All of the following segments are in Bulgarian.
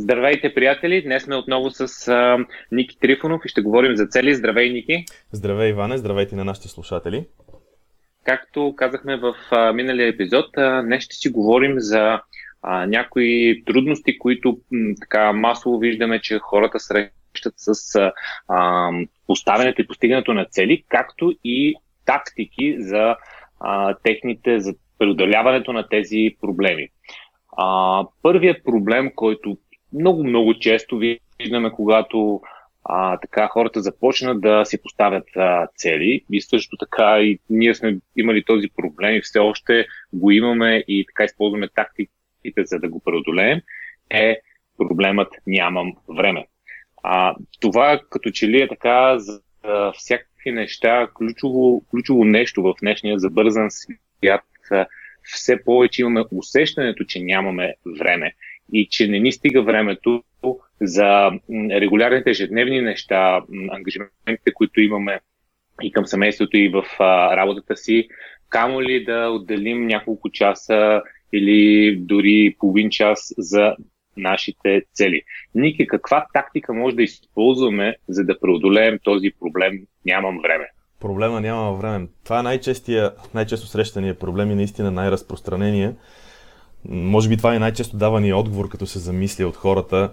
Здравейте, приятели! Днес сме отново с а, Ники Трифонов и ще говорим за цели. Здравей, Ники! Здравей, Иване! Здравейте на нашите слушатели! Както казахме в а, миналия епизод, а, днес ще си говорим за а, някои трудности, които м, така масово виждаме, че хората срещат с а, поставянето и постигането на цели, както и тактики за а, техните, за преодоляването на тези проблеми. А, първият проблем, който много-много често виждаме, когато а, така хората започнат да си поставят а, цели. И също така и ние сме имали този проблем и все още го имаме и така използваме тактиките за да го преодолеем, е проблемът нямам време. А, това като че ли е така за всякакви неща, ключово, ключово нещо в днешния забързан свят, все повече имаме усещането, че нямаме време и че не ни стига времето за регулярните ежедневни неща, ангажиментите, които имаме и към семейството и в работата си, камо ли да отделим няколко часа или дори половин час за нашите цели. Ники, каква тактика може да използваме, за да преодолеем този проблем Нямам време? Проблема няма време. Това е най-честия, най-често срещания проблем и наистина най-разпространения. Може би това е най-често давания отговор, като се замисли от хората.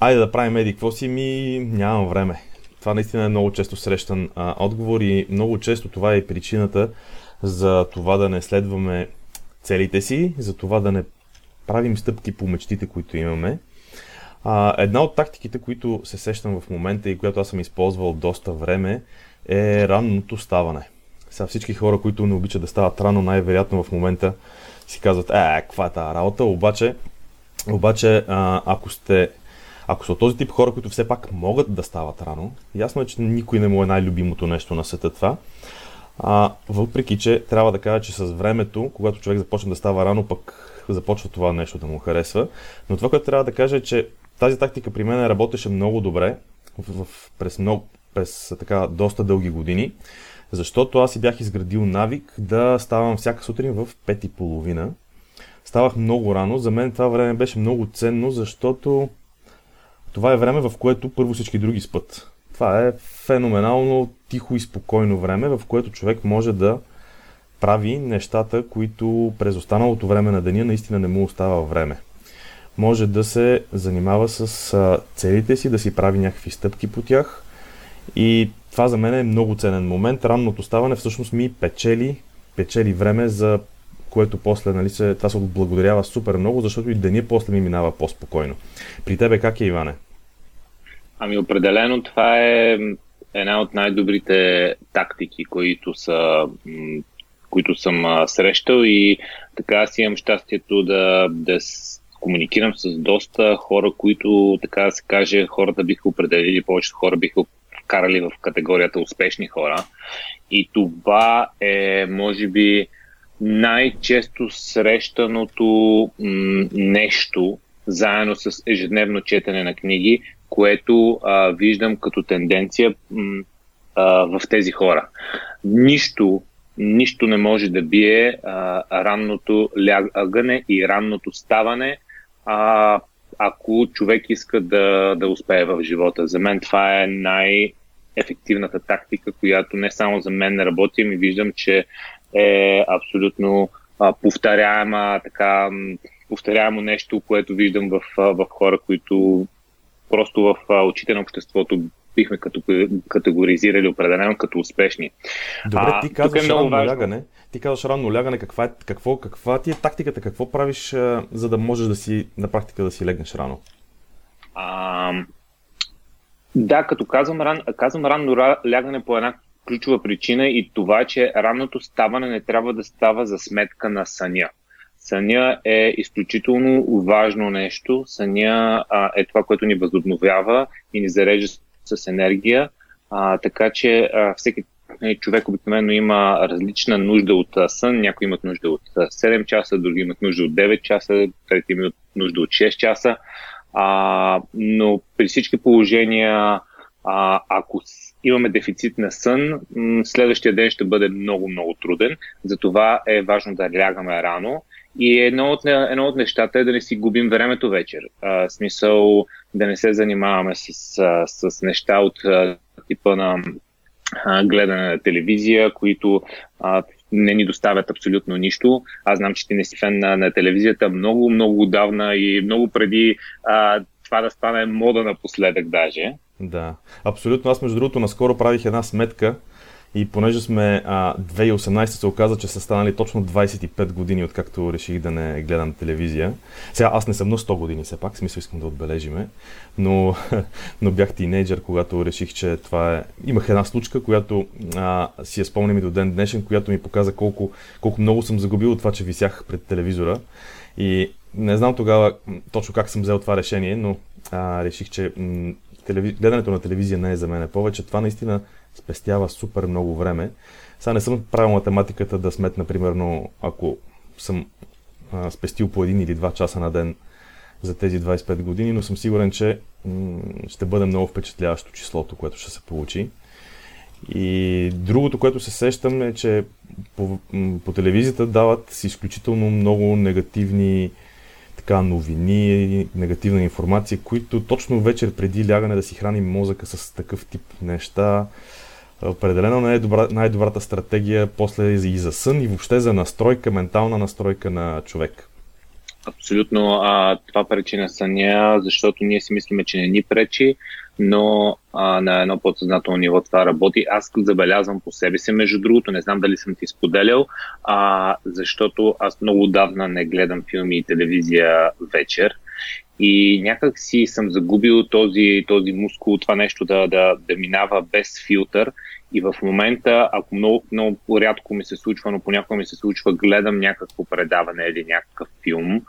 Айде да правим еди, какво си ми, нямам време. Това наистина е много често срещан а, отговор и много често това е причината за това да не следваме целите си, за това да не правим стъпки по мечтите, които имаме. А, една от тактиките, които се сещам в момента и която аз съм използвал доста време, е ранното ставане. Сега всички хора, които не обичат да стават рано, най-вероятно в момента си казват, е, каква е тази работа, обаче, обаче а, ако сте ако са този тип хора, които все пак могат да стават рано, ясно е, че никой не му е най-любимото нещо на света това. А, въпреки, че трябва да кажа, че с времето, когато човек започне да става рано, пък започва това нещо да му харесва. Но това, което трябва да кажа е, че тази тактика при мен работеше много добре в, в, през, много, през така доста дълги години, защото аз си бях изградил навик да ставам всяка сутрин в 5 и половина. Ставах много рано. За мен това време беше много ценно, защото това е време, в което първо всички други спът. Това е феноменално тихо и спокойно време, в което човек може да прави нещата, които през останалото време на деня наистина не му остава време. Може да се занимава с целите си, да си прави някакви стъпки по тях и това за мен е много ценен момент. Ранното ставане всъщност ми печели, печели време за което после нали, се, това се благодарява супер много, защото и деня после ми минава по-спокойно. При тебе как е, Иване? Ами определено това е една от най-добрите тактики, които са които съм срещал и така аз имам щастието да, да комуникирам с доста хора, които, така да се каже, хората биха определили, повечето хора биха вкарали в категорията успешни хора. И това е, може би, най-често срещаното нещо, заедно с ежедневно четене на книги, което а, виждам като тенденция а, в тези хора. Нищо, нищо не може да бие а, ранното лягане и ранното ставане, а, ако човек иска да, да успее в живота. За мен това е най- ефективната тактика, която не само за мен не работи, ми виждам, че е абсолютно а, повторяема, така, повторяемо нещо, което виждам в, в хора, които просто в очите на обществото бихме като, категоризирали определено като успешни. Добре, ти е казваш е ранно важно. лягане. Ти казваш ранно лягане. Каква, е, какво, каква ти е тактиката? Какво правиш, а, за да можеш да си на практика да си легнеш рано? А, да, като казвам, ран, казвам ранно лягане по една ключова причина и това, че ранното ставане не трябва да става за сметка на съня. Съня е изключително важно нещо. Съня а, е това, което ни възобновява и ни зарежда с енергия. А, така че а, всеки нали, човек обикновено има различна нужда от сън. Някои имат нужда от 7 часа, други имат нужда от 9 часа, трети имат нужда от 6 часа. А, но при всички положения, а, ако имаме дефицит на сън, следващия ден ще бъде много, много труден. Затова е важно да лягаме рано И едно от, едно от нещата е да не си губим времето вечер. А, смисъл да не се занимаваме с, с, неща от типа на гледане на телевизия, които а, не ни доставят абсолютно нищо. Аз знам, че ти не си фен на, на телевизията много, много отдавна и много преди а, това да стане мода напоследък даже. Да, абсолютно. Аз между другото наскоро правих една сметка и понеже сме а, 2018 се оказа, че са станали точно 25 години, откакто реших да не гледам телевизия. Сега аз не съм на 100 години, все пак, смисъл искам да отбележиме, но, но бях тинейджър, когато реших, че това е... Имах една случка, която а, си я спомням и до ден днешен, която ми показа колко, колко много съм загубил от това, че висях пред телевизора. И не знам тогава точно как съм взел това решение, но а, реших, че м- телеви... гледането на телевизия не е за мен повече. Това наистина спестява супер много време. Сега не съм правил математиката да сметна, примерно, ако съм а, спестил по един или два часа на ден за тези 25 години, но съм сигурен, че м- ще бъде много впечатляващо числото, което ще се получи. И другото, което се сещам е, че по, по телевизията дават с изключително много негативни така новини, негативна информация, които точно вечер преди лягане да си храним мозъка с такъв тип неща, определено не е добра, най-добрата стратегия после и за сън и въобще за настройка, ментална настройка на човек. Абсолютно. А, това пречи на съня, защото ние си мислиме, че не ни пречи, но а, на едно подсъзнателно ниво това работи. Аз забелязвам по себе си, между другото, не знам дали съм ти споделял, а, защото аз много отдавна не гледам филми и телевизия вечер и някак си съм загубил този, този мускул, това нещо да, да, да минава без филтър. И в момента, ако много, много рядко ми се случва, но понякога ми се случва, гледам някакво предаване или някакъв филм.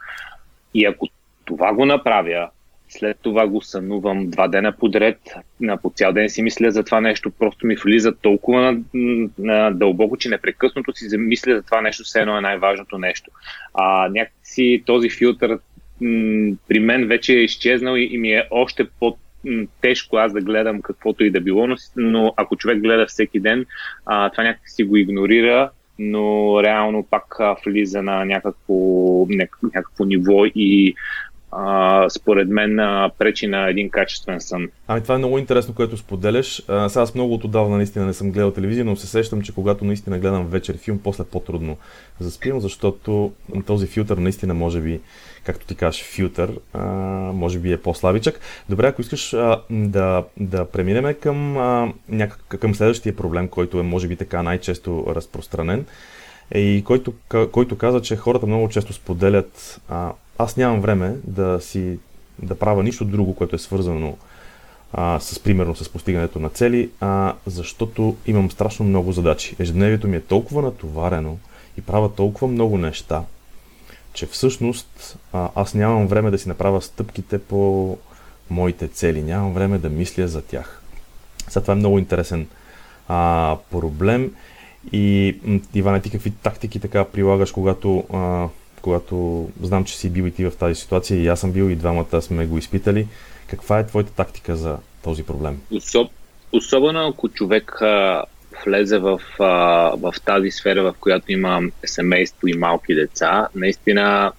И ако това го направя, след това го сънувам два дена подред, на по цял ден си мисля за това нещо, просто ми влиза толкова на, на дълбоко, че непрекъснато си замисля за това нещо, все едно е най-важното нещо. А някакси този филтър при мен вече е изчезнал и, и ми е още по тежко аз да гледам каквото и да било, но, но ако човек гледа всеки ден, а, това някак си го игнорира, но реално пак а, влиза на някакво, някакво ниво и а, според мен а, пречи на един качествен сън. Ами това е много интересно, което споделяш. А, сега аз много отдавна наистина не съм гледал телевизия, но се сещам, че когато наистина гледам вечер филм, после по-трудно заспивам, защото този филтър наистина може би както ти кажеш, филтър, може би е по-слабичък. Добре, ако искаш да, да преминем към, към следващия проблем, който е може би така най-често разпространен, е и който, който каза, че хората много често споделят аз нямам време да си да правя нищо друго, което е свързано а, с примерно с постигането на цели, а, защото имам страшно много задачи. Ежедневието ми е толкова натоварено и правя толкова много неща, че всъщност аз нямам време да си направя стъпките по моите цели, нямам време да мисля за тях. Сега това е много интересен а, проблем. И Иване, ти какви тактики така прилагаш, когато, а, когато знам, че си бил и ти в тази ситуация и аз съм бил и двамата сме го изпитали. Каква е твоята тактика за този проблем? Особ, особено ако човек а, влезе в, а, в тази сфера, в която има семейство и малки деца, наистина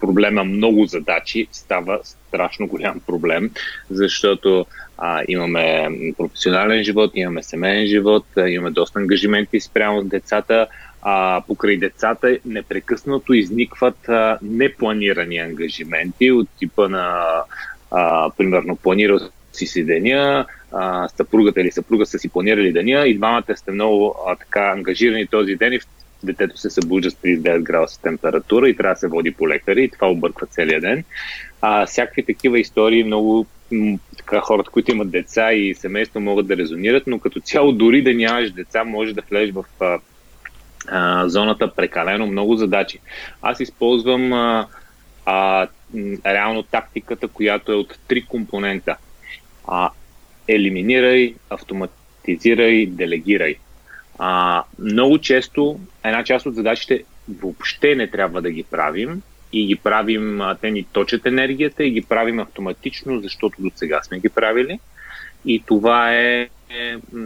проблема много задачи става страшно голям проблем, защото а, имаме професионален живот, имаме семейен живот, имаме доста ангажименти спрямо децата, а, покрай децата непрекъснато изникват а, непланирани ангажименти от типа на, а, примерно, планирал си си деня, съпругата или съпруга са си планирали деня и двамата сте много а, така ангажирани този ден и детето се събужда с 39 градуса температура и трябва да се води по лекари и това обърква целия ден. А, всякакви такива истории много така, хората, които имат деца и семейство могат да резонират, но като цяло дори да нямаш деца, може да влезеш в а, а, зоната прекалено много задачи. Аз използвам а, а, реално тактиката, която е от три компонента. А, елиминирай, автоматизирай, делегирай. А, много често една част от задачите въобще не трябва да ги правим и ги правим, те ни точат енергията и ги правим автоматично, защото до сега сме ги правили. И това е,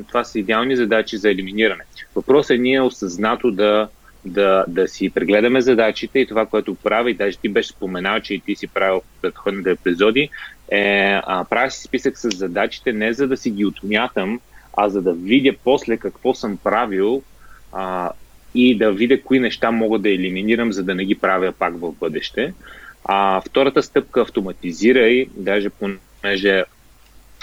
това са идеални задачи за елиминиране. Въпросът е ние осъзнато да да, да си прегледаме задачите и това, което прави, даже ти беше споменал, че и ти си правил предходните епизоди, е, а, правя си списък с задачите не за да си ги отмятам, а за да видя после какво съм правил а, и да видя кои неща мога да елиминирам, за да не ги правя пак в бъдеще. А втората стъпка автоматизирай, даже понеже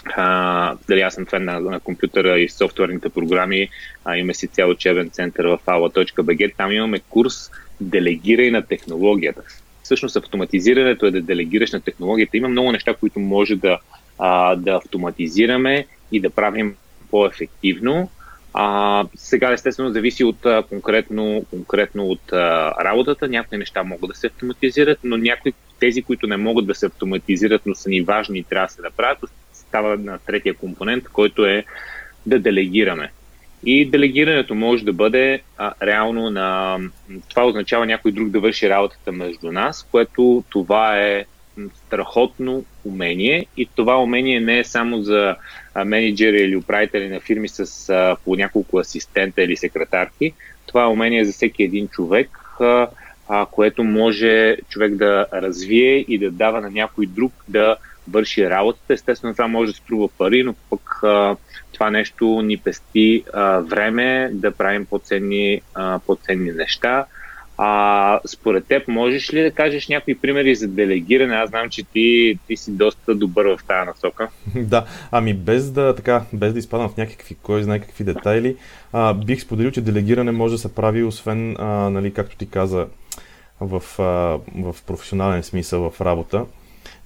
а, дали аз съм фен на, на компютъра и софтуерните програми, а, имаме си цял учебен център в aula.bg, там имаме курс Делегирай на технологията. Всъщност автоматизирането е да делегираш на технологията. Има много неща, които може да, а, да автоматизираме и да правим по-ефективно. А, сега, естествено, зависи от конкретно, конкретно от а, работата. Някои неща могат да се автоматизират, но някои тези, които не могат да се автоматизират, но са ни важни и трябва да се направят, става на третия компонент, който е да делегираме. И делегирането може да бъде а, реално на... Това означава някой друг да върши работата между нас, което това е страхотно умение и това умение не е само за менеджери или управители на фирми с а, по няколко асистента или секретарки. Това е умение за всеки един човек, а, а, което може човек да развие и да дава на някой друг да върши работата. Естествено, това може да струва пари, но пък а, това нещо ни пести а, време да правим по-ценни, а, по-ценни неща. А, според теб, можеш ли да кажеш някои примери за делегиране? Аз знам, че ти, ти си доста добър в тази насока. да, ами без да, така, без да изпадам в някакви, кой знае какви детайли, а, бих споделил, че делегиране може да се прави, освен, а, нали, както ти каза, в, а, в професионален смисъл в работа.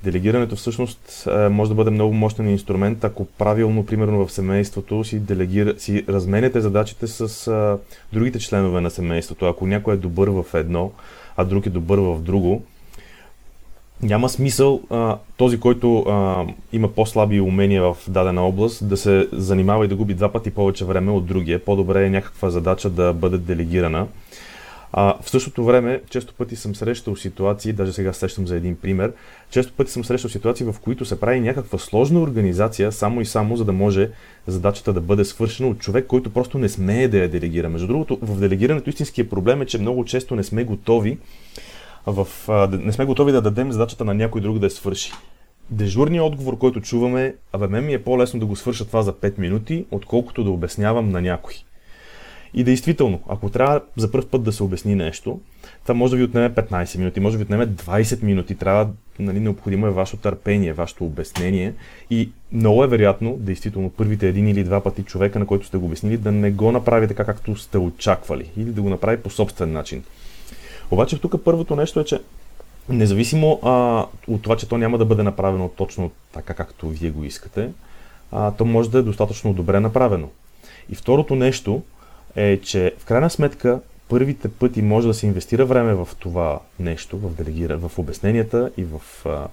Делегирането всъщност е, може да бъде много мощен инструмент, ако правилно, примерно в семейството, си, делегира, си разменяте задачите с а, другите членове на семейството. Ако някой е добър в едно, а друг е добър в друго, няма смисъл а, този, който а, има по-слаби умения в дадена област, да се занимава и да губи два пъти повече време от другия. По-добре е някаква задача да бъде делегирана. А, в същото време, често пъти съм срещал ситуации, даже сега сещам за един пример, често пъти съм срещал ситуации, в които се прави някаква сложна организация, само и само, за да може задачата да бъде свършена от човек, който просто не смее да я делегира. Между другото, в делегирането истинския проблем е, че много често не сме готови в, а, не сме готови да дадем задачата на някой друг да я свърши. Дежурният отговор, който чуваме, абе мен ми е по-лесно да го свърша това за 5 минути, отколкото да обяснявам на някой. И действително, ако трябва за първ път да се обясни нещо, това може да ви отнеме 15 минути, може да ви отнеме 20 минути. Трябва, нали, необходимо е вашето търпение, вашето обяснение. И много е вероятно, действително, първите един или два пъти човека, на който сте го обяснили, да не го направи така, както сте очаквали. Или да го направи по собствен начин. Обаче тук първото нещо е, че независимо а, от това, че то няма да бъде направено точно така, както вие го искате, а, то може да е достатъчно добре направено. И второто нещо, е, че в крайна сметка първите пъти може да се инвестира време в това нещо, в делегира, в обясненията и в а,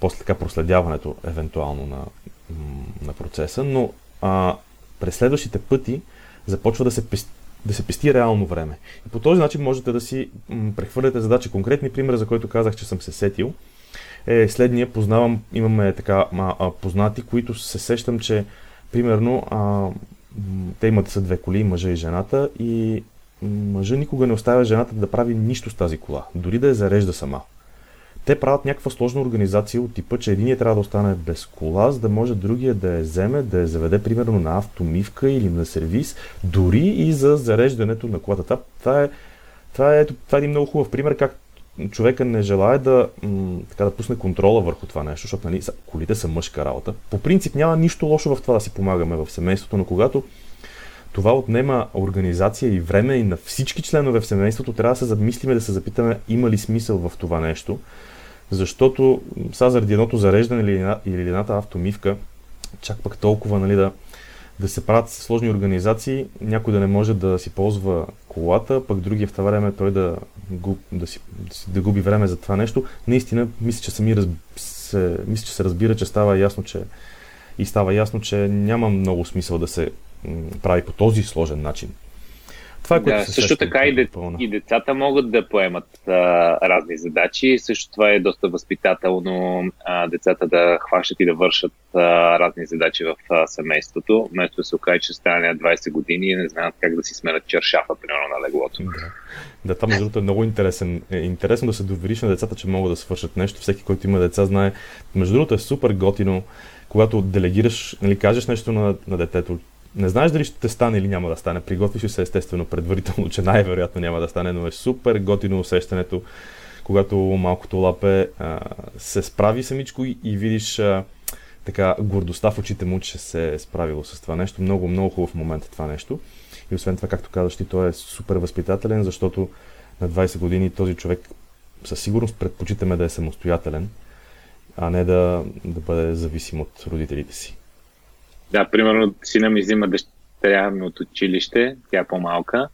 после така проследяването евентуално на, на процеса, но а, през следващите пъти започва да се пести да се пести реално време. И по този начин можете да си м, прехвърляте задачи. Конкретни пример, за който казах, че съм се сетил, е следния. Познавам, имаме така а, а, познати, които се сещам, че примерно а, те имат са две коли, мъжа и жената, и мъжа никога не оставя жената да прави нищо с тази кола, дори да я зарежда сама. Те правят някаква сложна организация от типа, че единият трябва да остане без кола, за да може другия да я вземе, да я заведе примерно на автомивка или на сервис, дори и за зареждането на колата. Това е, това е, това е един много хубав пример как човека не желая да, м- така, да пусне контрола върху това нещо, защото нали, колите са мъжка работа. По принцип няма нищо лошо в това да си помагаме в семейството, но когато това отнема организация и време и на всички членове в семейството, трябва да се замислиме, да се запитаме има ли смисъл в това нещо. Защото са заради едното зареждане или, или едната автомивка, чак пък толкова нали, да, да се правят сложни организации, някой да не може да си ползва колата, пък другия в това време той да, губ, да, си, да губи време за това нещо. Наистина, мисля, че сами раз, се, мисля, че се разбира, че става ясно, че и става ясно, че няма много смисъл да се прави по този сложен начин. Това което да, също така и, де, и децата могат да поемат а, разни задачи. Също това е доста възпитателно а, децата да хващат и да вършат а, разни задачи в а, семейството, вместо да се окаже, че стане 20 години и не знаят как да си сменят чершафа, примерно на леглото. Да, да това между другото е много интересен. Е интересно да се довериш на децата, че могат да свършат нещо. Всеки, който има деца, знае. Между другото е супер готино, когато делегираш, нали, кажеш нещо на, на детето, не знаеш дали ще те стане или няма да стане. Приготвиш се естествено предварително, че най-вероятно няма да стане, но е супер готино усещането, когато малкото лапе а, се справи самичко и, и видиш а, така гордостта в очите му, че се е справило с това нещо. Много, много хубав момент е това нещо. И освен това, както казваш ти, той е супер възпитателен, защото на 20 години този човек със сигурност предпочитаме да е самостоятелен, а не да, да бъде зависим от родителите си. Да, примерно сина ми взима дъщеря ми от училище, тя е по-малка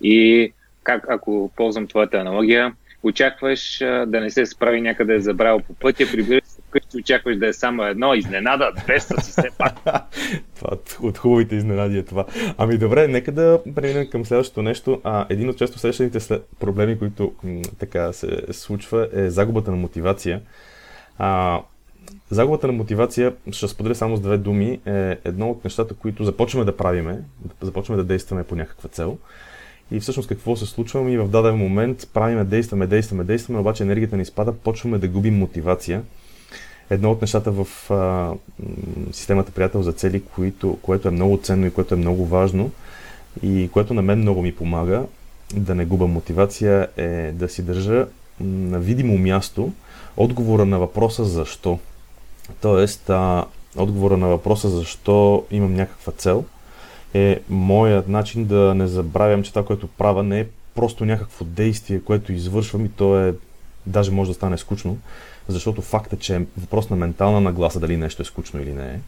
и как, ако ползвам твоята аналогия, очакваш да не се справи някъде е забравил по пътя, прибираш се вкъщи, очакваш да е само едно, изненада, без си все пак. това, от хубавите изненади е това. Ами добре, нека да преминем към следващото нещо. А, един от често срещаните след проблеми, които м- така се случва, е загубата на мотивация. А, Загубата на мотивация, ще споделя само с две думи, е едно от нещата, които започваме да правиме, започваме да действаме по някаква цел. И всъщност какво се случва? И в даден момент правиме, действаме, действаме, действаме, обаче енергията ни спада, почваме да губим мотивация. Едно от нещата в а, системата Приятел за цели, което, което е много ценно и което е много важно и което на мен много ми помага да не губа мотивация е да си държа на видимо място отговора на въпроса защо. Тоест, а, отговора на въпроса защо имам някаква цел е моят начин да не забравям, че това, което правя, не е просто някакво действие, което извършвам и то е, даже може да стане скучно, защото факта, че е въпрос на ментална нагласа дали нещо е скучно или не е.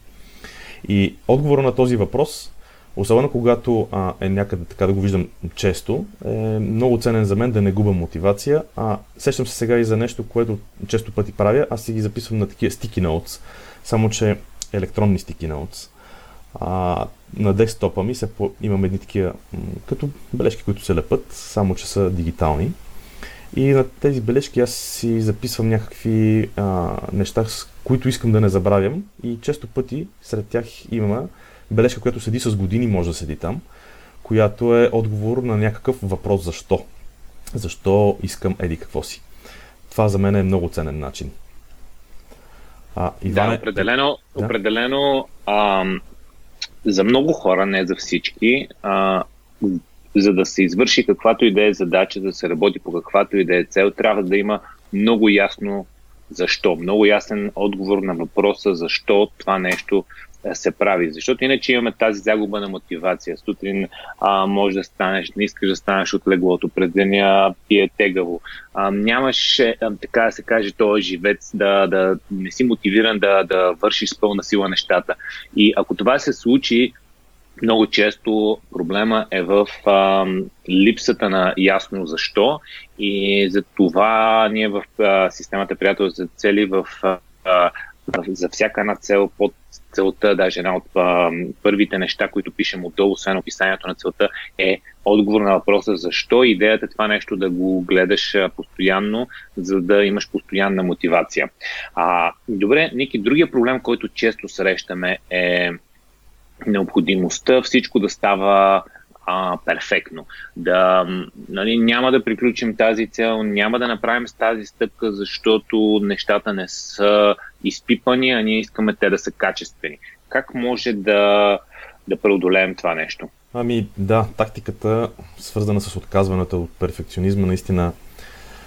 И отговора на този въпрос Особено когато а, е някъде така да го виждам често, е много ценен за мен да не губя мотивация. А, сещам се сега и за нещо, което често пъти правя. Аз си ги записвам на такива sticky notes, само че електронни sticky notes. А, на десктопа ми се по... имам едни такива като бележки, които се лепат, само че са дигитални. И на тези бележки аз си записвам някакви а, неща, с които искам да не забравям. И често пъти сред тях има бележка, която седи с години, може да седи там, която е отговор на някакъв въпрос защо. Защо искам еди какво си. Това за мен е много ценен начин. А, Иване... Да, определено, да? определено ам, за много хора, не за всички, а, за да се извърши каквато и да е задача, да се работи по каквато и да е цел, трябва да има много ясно защо. Много ясен отговор на въпроса защо това нещо се прави. Защото иначе имаме тази загуба на мотивация. Сутрин а, може да станеш, не искаш да станеш от леглото, през деня ти е тегаво. А, нямаш, а, така да се каже, този живец да, да не си мотивиран да, да вършиш с пълна сила нещата. И ако това се случи, много често проблема е в а, липсата на ясно защо и за това ние в а, системата приятел за цели в а, за всяка една цел под целта, даже една от а, първите неща, които пишем отдолу, освен описанието на целта, е отговор на въпроса защо идеята е това нещо да го гледаш постоянно, за да имаш постоянна мотивация. А, добре, Ники, другия проблем, който често срещаме е необходимостта всичко да става а, перфектно. Да, нали, няма да приключим тази цел, няма да направим с тази стъпка, защото нещата не са изпипани, а ние искаме те да са качествени. Как може да, да преодолеем това нещо? Ами да, тактиката, свързана с отказването от перфекционизма, наистина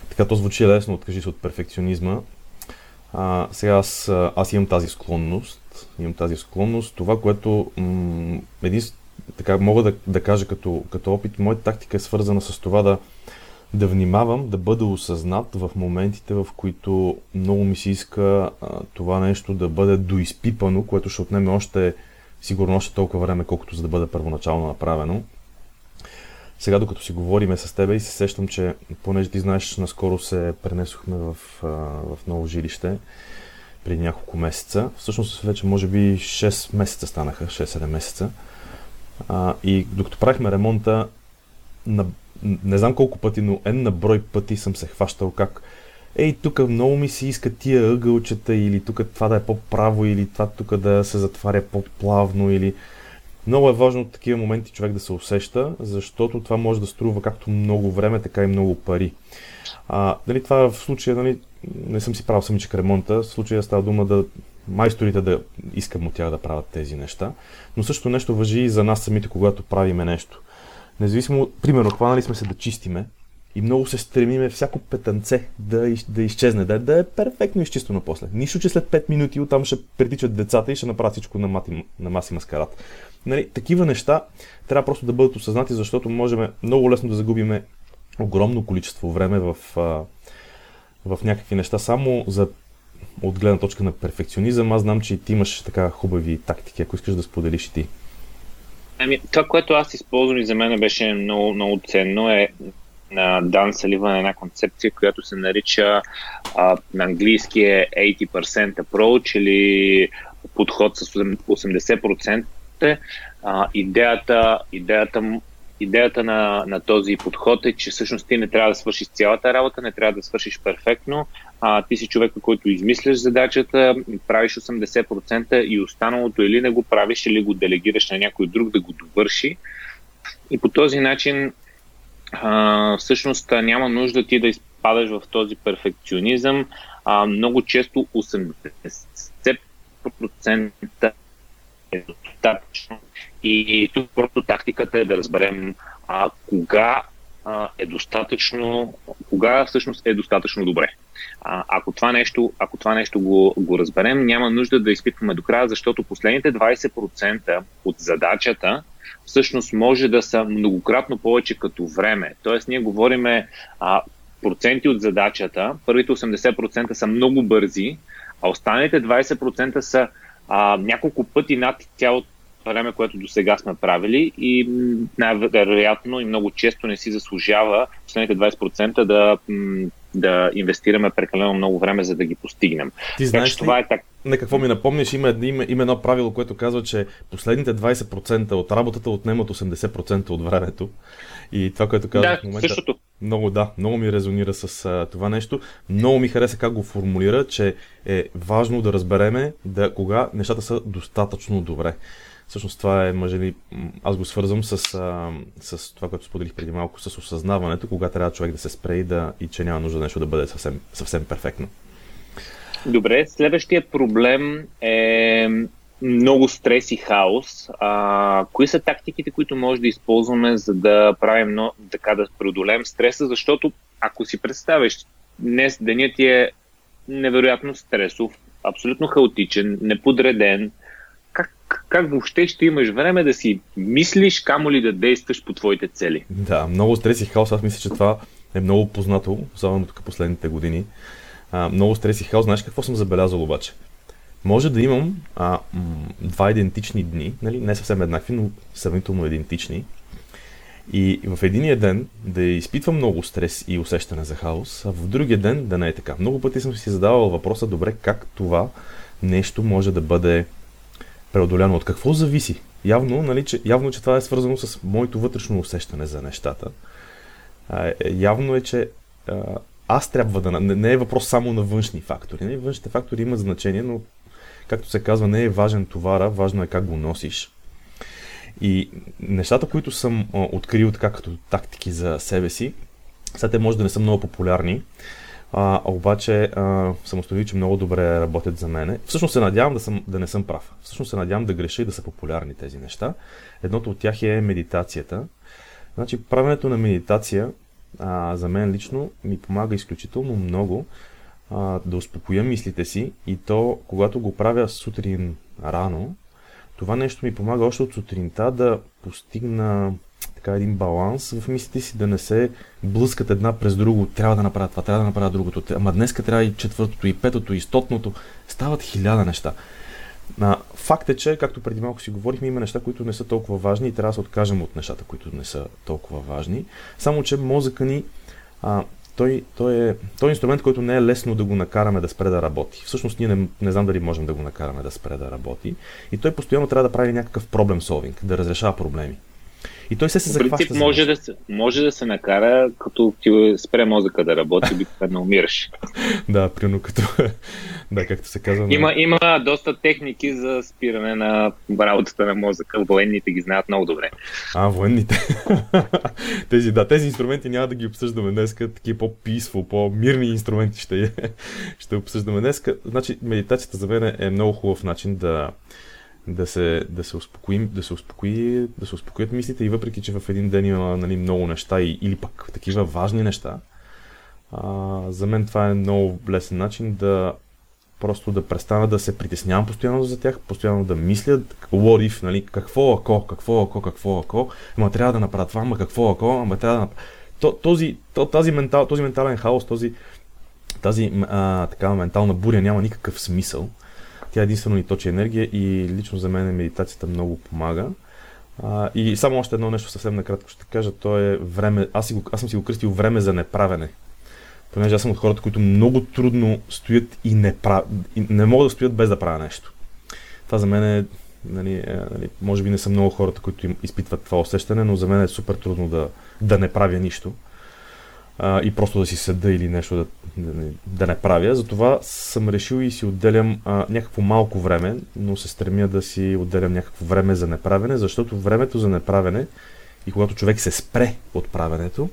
така то звучи лесно, откажи се от перфекционизма. А, сега аз, аз имам тази склонност, имам тази склонност. Това, което м- един, така мога да, да кажа като, като опит, моята тактика е свързана с това да, да внимавам, да бъда осъзнат в моментите, в които много ми се иска а, това нещо да бъде доизпипано, което ще отнеме още, сигурно още толкова време, колкото за да бъде първоначално направено. Сега, докато си говориме с тебе и се сещам, че понеже ти знаеш, наскоро се пренесохме в, а, в ново жилище преди няколко месеца. Всъщност вече може би 6 месеца станаха, 6-7 месеца. А, и докато правихме ремонта, на, не знам колко пъти, но N на брой пъти съм се хващал как ей, тук много ми се иска тия ъгълчета или тук това да е по-право или това тук да се затваря по-плавно или много е важно от такива моменти човек да се усеща, защото това може да струва както много време, така и много пари. А, нали, това в случая, нали, не съм си правил самичък ремонта, в случая става дума да майсторите да искам от тях да правят тези неща, но също нещо въжи и за нас самите, когато правиме нещо. Независимо, примерно, хванали сме се да чистиме и много се стремиме всяко петънце да, да изчезне, да, да е перфектно изчистено после. Нищо, че след 5 минути оттам ще притичат децата и ще направят всичко на, мати, на маси маскарат. Нали, такива неща трябва просто да бъдат осъзнати, защото можем много лесно да загубиме огромно количество време в, в някакви неща само за от гледна точка на перфекционизъм. Аз знам, че и ти имаш така хубави тактики, ако искаш да споделиш и ти. Ами, това, което аз използвам и за мен беше много, много ценно е на Дан Саливан една концепция, която се нарича а, на английски е 80% approach или подход с 80%. А, идеята, идеята идеята на, на този подход е, че всъщност ти не трябва да свършиш цялата работа, не трябва да свършиш перфектно. А, ти си човека, който измисляш задачата, правиш 80% и останалото или не го правиш, или го делегираш на някой друг да го довърши. И по този начин а, всъщност няма нужда ти да изпадаш в този перфекционизъм. А, много често 80% е достатъчно. И тук просто тактиката е да разберем а, кога а, е достатъчно, кога всъщност е достатъчно добре. А, ако това нещо, ако това нещо го, го разберем, няма нужда да изпитваме до края, защото последните 20% от задачата всъщност може да са многократно повече като време. Тоест, ние говориме а, проценти от задачата, първите 80% са много бързи, а останалите 20% са а, няколко пъти над цялото време, което до сега сме правили и най-вероятно и много често не си заслужава последните 20% да, да инвестираме прекалено много време, за да ги постигнем. Ти знаеш ли, това е так... на какво ми напомниш, има, има, има едно правило, което казва, че последните 20% от работата отнемат 80% от времето. И това, което казваш да, в момента... Същото. Много да, много ми резонира с а, това нещо. Много ми хареса как го формулира, че е важно да разбереме да, кога нещата са достатъчно добре. Всъщност това е, може ли, аз го свързвам с, а, с това, което споделих преди малко, с осъзнаването, кога трябва човек да се спре и, да, и че няма нужда нещо да бъде съвсем, съвсем перфектно. Добре, следващия проблем е много стрес и хаос. А, кои са тактиките, които може да използваме, за да правим, но, така да преодолеем стреса? Защото ако си представиш, днес денят ти е невероятно стресов, абсолютно хаотичен, неподреден, как въобще ще имаш време да си мислиш, камо ли да действаш по твоите цели. Да, много стрес и хаос. Аз мисля, че това е много познато, особено тук последните години. А, много стрес и хаос. Знаеш какво съм забелязал обаче? Може да имам а, м- два идентични дни, нали? не съвсем еднакви, но сравнително идентични. И в единия ден да изпитвам много стрес и усещане за хаос, а в другия ден да не е така. Много пъти съм си задавал въпроса, добре, как това нещо може да бъде преодоляно. От какво зависи? Явно, нали, че, явно, че това е свързано с моето вътрешно усещане за нещата. А, е, явно е, че а, аз трябва да... Не, не е въпрос само на външни фактори. Нали? Външните фактори имат значение, но, както се казва, не е важен товара, важно е как го носиш. И нещата, които съм а, открил така като тактики за себе си, сега те може да не са много популярни, а, обаче а, съм установил, че много добре работят за мене. Всъщност се надявам да, съм, да не съм прав. Всъщност се надявам да греша и да са популярни тези неща. Едното от тях е медитацията. Значи, правенето на медитация а, за мен лично ми помага изключително много а, да успокоя мислите си и то, когато го правя сутрин рано, това нещо ми помага още от сутринта да постигна така един баланс в мислите си, да не се блъскат една през друго. Трябва да направя това, трябва да направя другото. Ама днеска трябва и четвъртото, и петото, и стотното. Стават хиляда неща. А, факт е, че, както преди малко си говорихме, има неща, които не са толкова важни и трябва да се откажем от нещата, които не са толкова важни. Само, че мозъка ни, а, той, той, е, той е инструмент, който не е лесно да го накараме да спре да работи. Всъщност ние не, не знам дали можем да го накараме да спре да работи. И той постоянно трябва да прави някакъв проблем солвинг, да разрешава проблеми. И той се се захваща. принцип, може да, се, може да се накара, като ти спре мозъка да работи, обикновено умираш. да, примерно като... да, както се казва. Има, има доста техники за спиране на работата на мозъка. Военните ги знаят много добре. А, военните. тези, да, тези инструменти няма да ги обсъждаме днес, такива по-писво, по-мирни инструменти ще, ще обсъждаме днес. Значи, медитацията за мен е много хубав начин да, да се, да се успокоим, да се успокои, да се успокоят мислите и въпреки, че в един ден има нали, много неща и, или пък такива важни неща, а, за мен това е много лесен начин да просто да престана да се притеснявам постоянно за тях, постоянно да мисля what if, нали, какво ако, какво ако, какво ако, ама трябва да направя това, ама какво ако, ама трябва да направя... Този, този, ментал, този ментален хаос, този, тази а, такава ментална буря няма никакъв смисъл. Тя единствено ни точи енергия и лично за мен медитацията много помага. А, и само още едно нещо съвсем накратко ще кажа, то е време, аз, си го, аз съм си го кръстил време за неправене. Понеже аз съм от хората, които много трудно стоят и не, прав... и не могат да стоят без да правя нещо. Това за мен е, нали, е, нали, може би не са много хората, които им изпитват това усещане, но за мен е супер трудно да, да не правя нищо а, и просто да си седа или нещо да, да, да не правя. Затова съм решил и си отделям а, някакво малко време, но се стремя да си отделям някакво време за неправене, защото времето за неправене и когато човек се спре от правенето,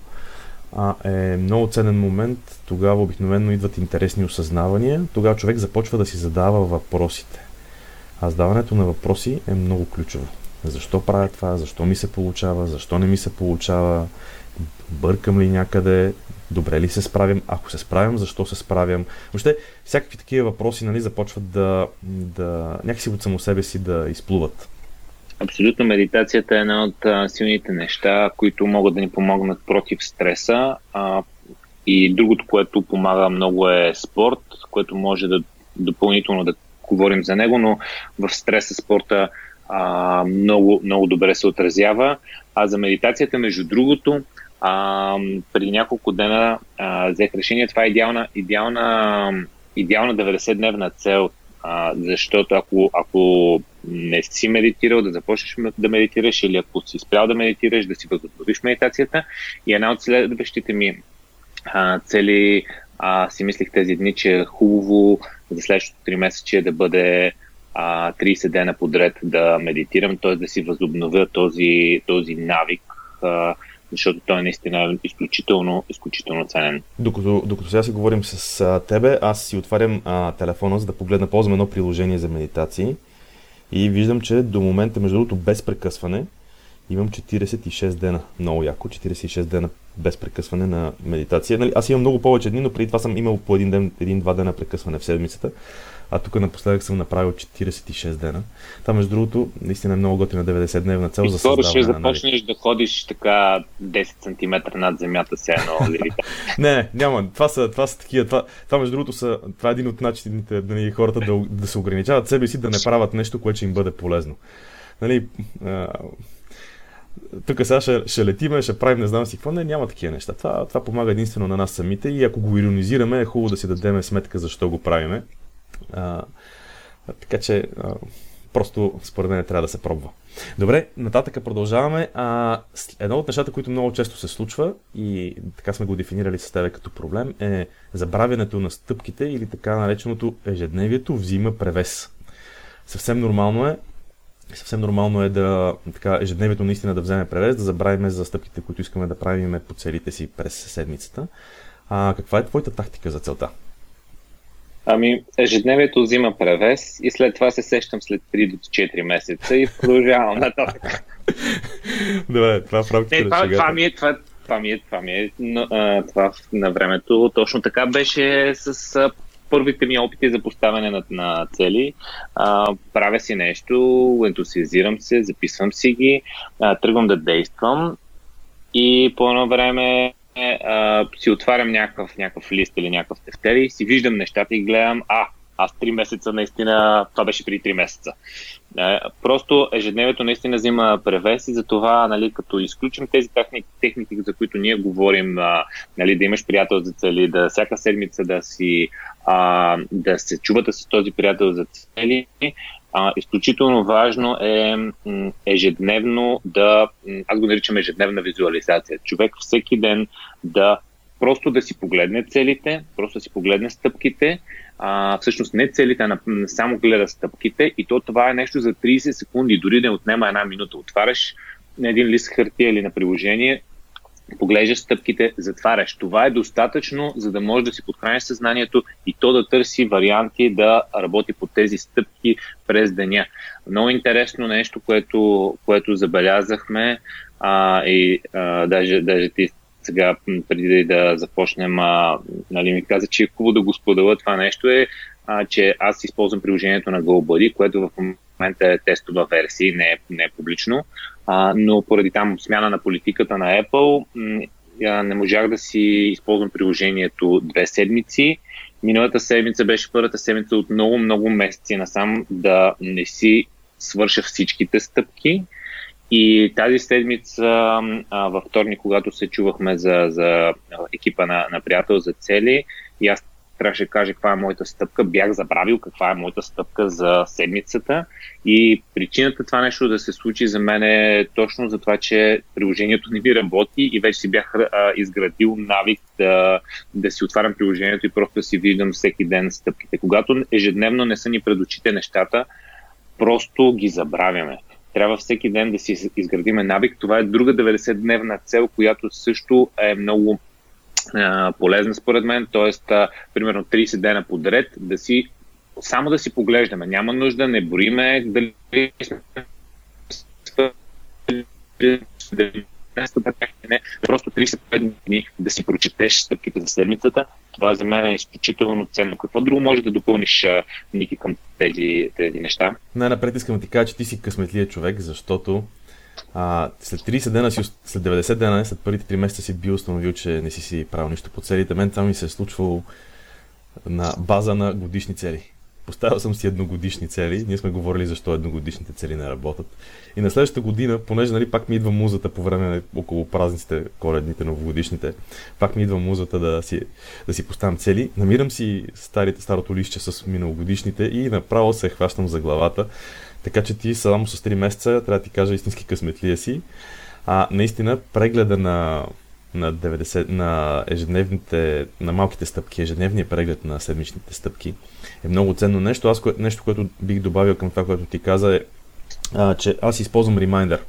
а, е много ценен момент. Тогава обикновено идват интересни осъзнавания. Тогава човек започва да си задава въпросите. А задаването на въпроси е много ключово. Защо правя това? Защо ми се получава? Защо не ми се получава? бъркам ли някъде, добре ли се справям, ако се справям, защо се справям. Въобще, всякакви такива въпроси нали, започват да, да някакси от само себе си да изплуват. Абсолютно медитацията е една от силните неща, които могат да ни помогнат против стреса. А, и другото, което помага много е спорт, което може да допълнително да говорим за него, но в стреса спорта а, много, много добре се отразява. А за медитацията, между другото, а, преди няколко дена а, взех решение. Това е идеална, идеална, идеална 90-дневна цел, а, защото ако, ако не си медитирал, да започнеш да медитираш или ако си спрял да медитираш, да си възобновиш медитацията. И една от следващите ми а, цели а, си мислих тези дни, че е хубаво за следващото 3 месече да бъде а, 30 дена подред да медитирам, т.е. да си възобновя този, този навик. А, защото той е наистина изключително, изключително ценен. Докато, докато сега си говорим с а, тебе, аз си отварям а, телефона, за да погледна, ползвам едно приложение за медитации и виждам, че до момента, между другото, без прекъсване, имам 46 дена. Много яко, 46 дена без прекъсване на медитация. Нали, аз имам много повече дни, но преди това съм имал по един ден, един-два дена прекъсване в седмицата а тук напоследък съм направил 46 дена. Това, между другото, наистина е много готина 90-дневна цел и за създаване ще започнеш да ходиш така 10 см над земята се едно Не, няма. Това са, това са такива. Това, това, между другото, са, това е един от начините да ни хората да, да се ограничават себе си, да не правят нещо, което ще им бъде полезно. Нали, тук сега ще, ще летиме, ще правим не знам си какво. Не, няма такива неща. Това, това помага единствено на нас самите и ако го иронизираме, е хубаво да си дадем сметка защо го правиме. А, така че а, просто според мен трябва да се пробва. Добре, нататък продължаваме. А, едно от нещата, които много често се случва и така сме го дефинирали с тебе като проблем е забравянето на стъпките или така нареченото ежедневието взима превес. Съвсем нормално е Съвсем нормално е да така, ежедневието наистина да вземе превес, да забравим за стъпките, които искаме да правим по целите си през седмицата. А каква е твоята тактика за целта? Ами, ежедневието взима превес и след това се сещам след 3 до 4 месеца и продължавам нататък. Добре, това в рамките това, това ми е, това, това ми е, това ми е, а, това на времето. Точно така беше с а, първите ми опити за поставяне на, на цели. А, правя си нещо, ентусиазирам се, записвам си ги, а, тръгвам да действам и по едно време а, си отварям някакъв, някакъв лист или някакъв тефтер и си виждам нещата и гледам, а, аз три месеца наистина, това беше преди три месеца. Е, просто ежедневието наистина взима превес и затова, нали, като изключим тези техники, техники, за които ние говорим, нали, да имаш приятел за цели, да всяка седмица да си а, да се чувате с този приятел за цели, а, изключително важно е ежедневно да, аз го наричам ежедневна визуализация. Човек всеки ден да просто да си погледне целите, просто да си погледне стъпките, а, всъщност не целите, а само гледа стъпките и то това е нещо за 30 секунди, дори да отнема една минута. Отваряш на един лист хартия или на приложение, поглеждаш стъпките, затваряш. Това е достатъчно, за да можеш да си подхраниш съзнанието и то да търси варианти да работи по тези стъпки през деня. Много интересно нещо, което, което забелязахме а, и а, даже, даже ти сега, преди да започнем, а, нали, ми каза, че е хубаво да го споделя това нещо е, а, че аз използвам приложението на GoBuddy, което в момента е тестова версия, не е, не е публично, а, но поради там смяна на политиката на Apple м- не можах да си използвам приложението две седмици. Миналата седмица беше първата седмица от много, много месеци насам да не си свърша всичките стъпки. И тази седмица, във вторник, когато се чувахме за, за екипа на, на приятел за цели, и аз трябваше да кажа каква е моята стъпка. Бях забравил каква е моята стъпка за седмицата и причината това нещо да се случи за мен е точно за това, че приложението не ми работи и вече си бях а, изградил навик да, да си отварям приложението и просто да си виждам всеки ден стъпките. Когато ежедневно не са ни пред очите нещата, просто ги забравяме трябва всеки ден да си изградиме навик. Това е друга 90-дневна цел, която също е много полезна според мен, т.е. примерно 30 дена подред да си само да си поглеждаме. Няма нужда, не бориме дали не, просто 35 дни да си прочетеш стъпките за седмицата. Това за мен е изключително ценно. Какво друго може да допълниш, Ники, към тези, тези неща? Най-напред искам да ти кажа, че ти си късметлия човек, защото а, след 30 дена, си, след 90 дена, след първите 3 месеца си бил установил, че не си си правил нищо по целите. Мен това ми се е случвало на база на годишни цели. Поставил съм си едногодишни цели. Ние сме говорили защо едногодишните цели не работят. И на следващата година, понеже нали, пак ми идва музата по време на около празниците, коледните, новогодишните, пак ми идва музата да си, да си поставям цели. Намирам си старите, старото лище с миналогодишните и направо се хващам за главата. Така че ти само с 3 месеца, трябва да ти кажа истински късметлия си. А наистина прегледа на, на, 90, на ежедневните, на малките стъпки, ежедневния преглед на седмичните стъпки е много ценно нещо. Аз нещо, което бих добавил към това, което ти каза е, а, че аз използвам ремайдер.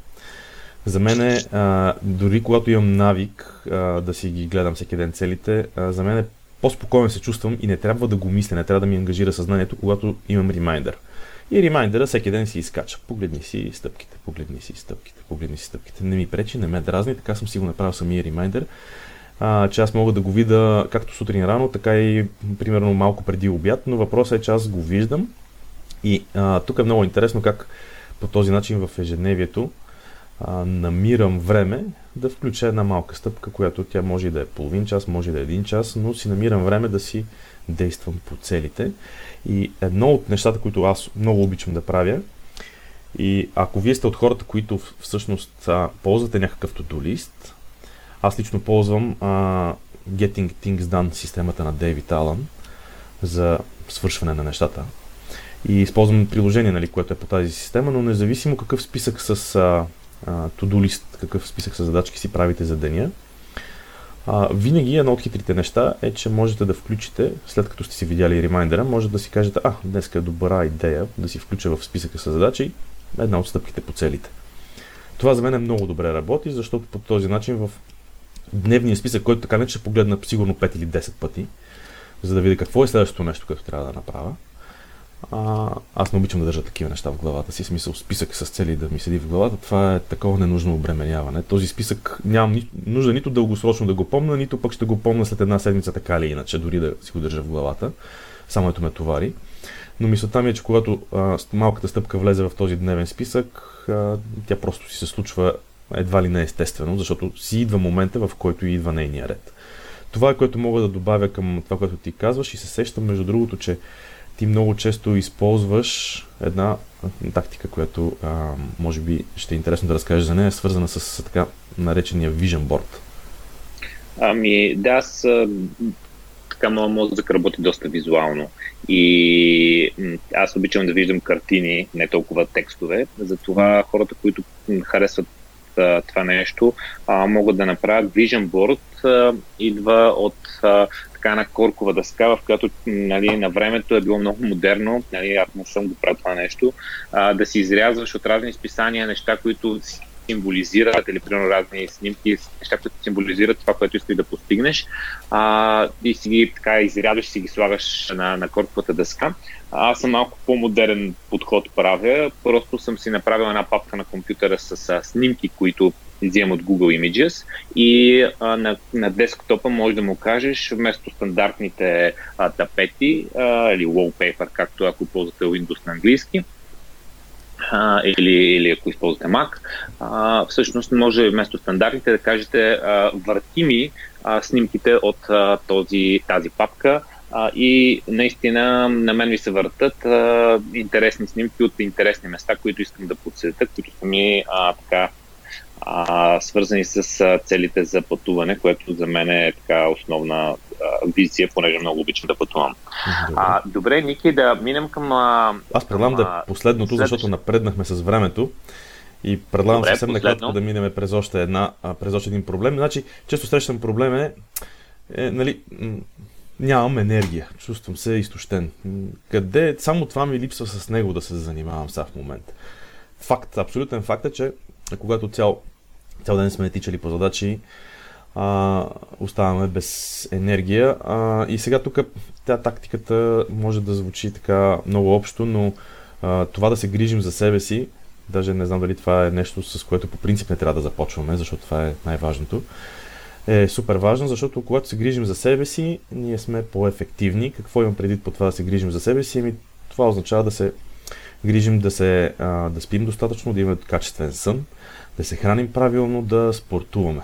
За мен е, а, дори когато имам навик а, да си ги гледам всеки ден целите, а, за мен е по-спокойно се чувствам и не трябва да го мисля, не трябва да ми ангажира съзнанието, когато имам ремайдер. И ремайдера всеки ден си изкача. Погледни си стъпките, погледни си стъпките, погледни си стъпките. Не ми пречи, не ме дразни, така съм си го направил самия ремайдер, а, че аз мога да го видя както сутрин рано, така и примерно малко преди обяд, но въпросът е, че аз го виждам. И а, тук е много интересно как по този начин в ежедневието а, намирам време да включа една малка стъпка, която тя може да е половин час, може да е един час, но си намирам време да си действам по целите. И едно от нещата, които аз много обичам да правя, и ако вие сте от хората, които всъщност а, ползвате някакъв to лист, аз лично ползвам а, Getting Things Done системата на Дейвид Алън за свършване на нещата. И използвам приложение, нали, което е по тази система, но независимо какъв списък с а, а, to-do list, какъв списък с задачки си правите за деня, а, винаги едно от хитрите неща е, че можете да включите, след като сте си видяли ремайдера, може да си кажете, а, днес е добра идея да си включа в списъка с задачи една от стъпките по целите. Това за мен е много добре работи, защото по този начин в дневния списък, който така не ще погледна сигурно 5 или 10 пъти, за да видя какво е следващото нещо, което трябва да направя. А, аз не обичам да държа такива неща в главата си, смисъл списък с цели да ми седи в главата. Това е такова ненужно обременяване. Този списък нямам ни, нужда нито дългосрочно да го помня, нито пък ще го помня след една седмица така или иначе, дори да си го държа в главата. Само ето ме товари. Но мисълта ми е, че когато а, малката стъпка влезе в този дневен списък, а, тя просто си се случва едва ли не естествено, защото си идва момента, в който идва нейния ред. Това е което мога да добавя към това, което ти казваш и се сещам, между другото, че ти много често използваш една тактика, която а, може би ще е интересно да разкажеш за нея, е свързана с така наречения Vision Board. Ами да, аз така моят мозък работи доста визуално и аз обичам да виждам картини, не толкова текстове. Затова хората, които харесват това нещо, могат да направят. Vision Board. Идва от така на коркова дъска, в която нали, на времето е било много модерно, нали, аз не съм го правил това нещо, а, да си изрязваш от разни списания неща, които символизират или примерно разни снимки, неща, които символизират това, което искаш да постигнеш. А, и си ги така изрядваш, си ги слагаш на, на корповата дъска. Аз съм малко по-модерен подход правя, просто съм си направил една папка на компютъра с, с снимки, които взимам от Google Images. И а, на, на десктопа може да му кажеш вместо стандартните а, тапети а, или wallpaper, както ако ползвате Windows на английски, или, или ако използвате Mac, а, всъщност може вместо стандартните да кажете а, върти ми а, снимките от а, този, тази папка. А, и наистина на мен ми се въртат а, интересни снимки от интересни места, които искам да подсетя, които са ми а, така а, свързани с а, целите за пътуване, което за мен е така основна а, визия, понеже много обичам да пътувам. Добре, а, добре Ники, да минем към... А, Аз предлагам да последното, след... защото напреднахме с времето. И предлагам Добре, съвсем накратко да минем през още, една, през още един проблем. Значи, често срещам проблем е, е нали, нямам енергия, чувствам се изтощен. Къде, само това ми липсва с него да се занимавам сега в момента. Факт, абсолютен факт е, че когато цял цял ден сме тичали по задачи, а, оставаме без енергия. А, и сега тук тя тактиката може да звучи така много общо, но а, това да се грижим за себе си, даже не знам дали това е нещо, с което по принцип не трябва да започваме, защото това е най-важното, е супер важно, защото когато се грижим за себе си, ние сме по-ефективни. Какво имам предвид по това да се грижим за себе си? Ами, това означава да се грижим да, се, а, да спим достатъчно, да имаме качествен сън, да се храним правилно, да спортуваме.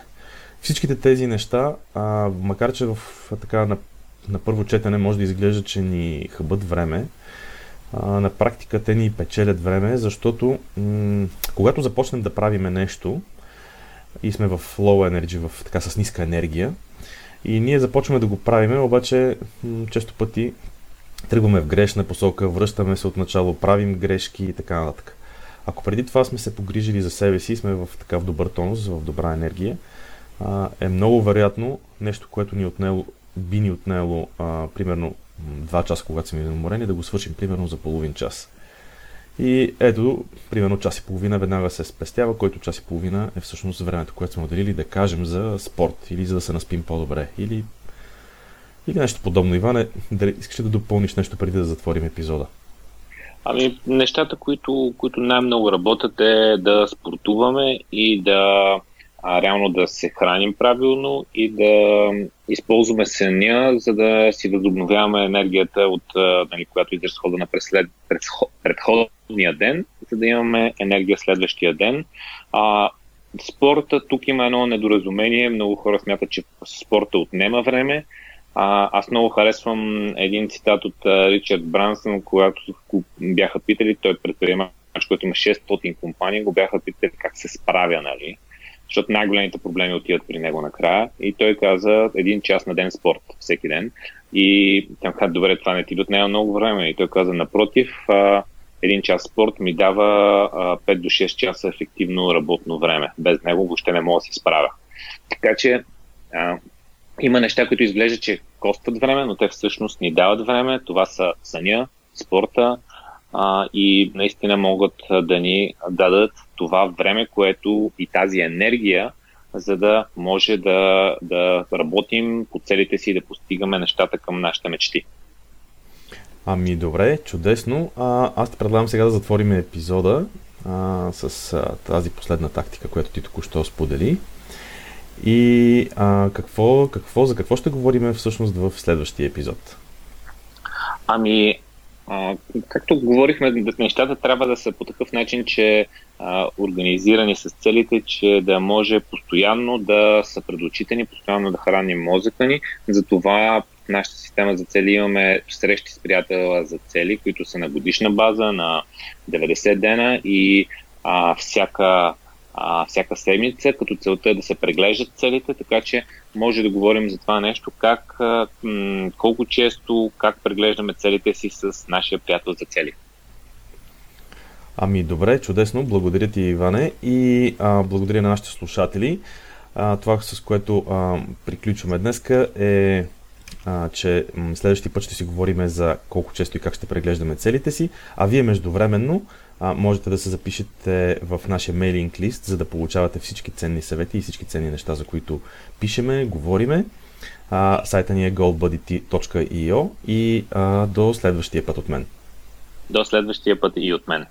Всичките тези неща, а, макар че в, така, на, на първо четене може да изглежда, че ни хъбат време, а, на практика те ни печелят време, защото м- когато започнем да правиме нещо и сме в low energy, в, така с ниска енергия, и ние започваме да го правиме, обаче м- често пъти тръгваме в грешна посока, връщаме се от начало, правим грешки и така нататък. Ако преди това сме се погрижили за себе си, сме в такъв добър тонус, в добра енергия, а, е много вероятно нещо, което ни отнело, би ни отнело а, примерно 2 часа, когато сме уморени, да го свършим примерно за половин час. И ето, примерно час и половина веднага се спестява, който час и половина е всъщност времето, което сме отделили да кажем за спорт или за да се наспим по-добре или, или нещо подобно. Иване, дали искаш да допълниш нещо преди да затворим епизода? Ами, нещата, които, които най-много работят е да спортуваме и да а, реално да се храним правилно и да използваме съня, за да си възобновяваме енергията, от, нали, която е изразходена през след, пред, предходния ден, за да имаме енергия следващия ден. А, спорта, тук има едно недоразумение. Много хора смятат, че спорта отнема време. А, аз много харесвам един цитат от а, Ричард Брансън, когато бяха питали, той предприемач, който има 600 компании, го бяха питали как се справя, нали? Защото най-големите проблеми отиват при него накрая. И той каза един час на ден спорт всеки ден. И тя каза, добре, това не ти отнема много време. И той каза, напротив, един час спорт ми дава а, 5 до 6 часа ефективно работно време. Без него въобще не мога да се справя. Така че има неща, които изглеждат, че костват време, но те всъщност ни дават време. Това са съня, спорта а, и наистина могат да ни дадат това време, което и тази енергия, за да може да, да работим по целите си и да постигаме нещата към нашите мечти. Ами добре, чудесно. А, аз ти предлагам сега да затворим епизода а, с а, тази последна тактика, която ти току-що сподели. И а, какво, какво, за какво ще говорим всъщност в следващия епизод? Ами, а, както говорихме, нещата трябва да са по такъв начин, че а, организирани с целите, че да може постоянно да са предочитани, постоянно да храним мозъка ни. Затова нашата система за цели имаме срещи с приятела за цели, които са на годишна база, на 90 дена и а, всяка, а, всяка седмица, като целта е да се преглеждат целите, така че може да говорим за това нещо, как, м- колко често, как преглеждаме целите си с нашия приятел за цели. Ами добре, чудесно. Благодаря ти, Иване, и а, благодаря на нашите слушатели. А, това, с което а, приключваме днеска е, а, че следващия път ще си говорим за колко често и как ще преглеждаме целите си, а вие междувременно а, можете да се запишете в нашия мейлинг лист, за да получавате всички ценни съвети и всички ценни неща, за които пишеме, говориме. А, сайта ни е goldbuddy.io и а, до следващия път от мен. До следващия път и от мен.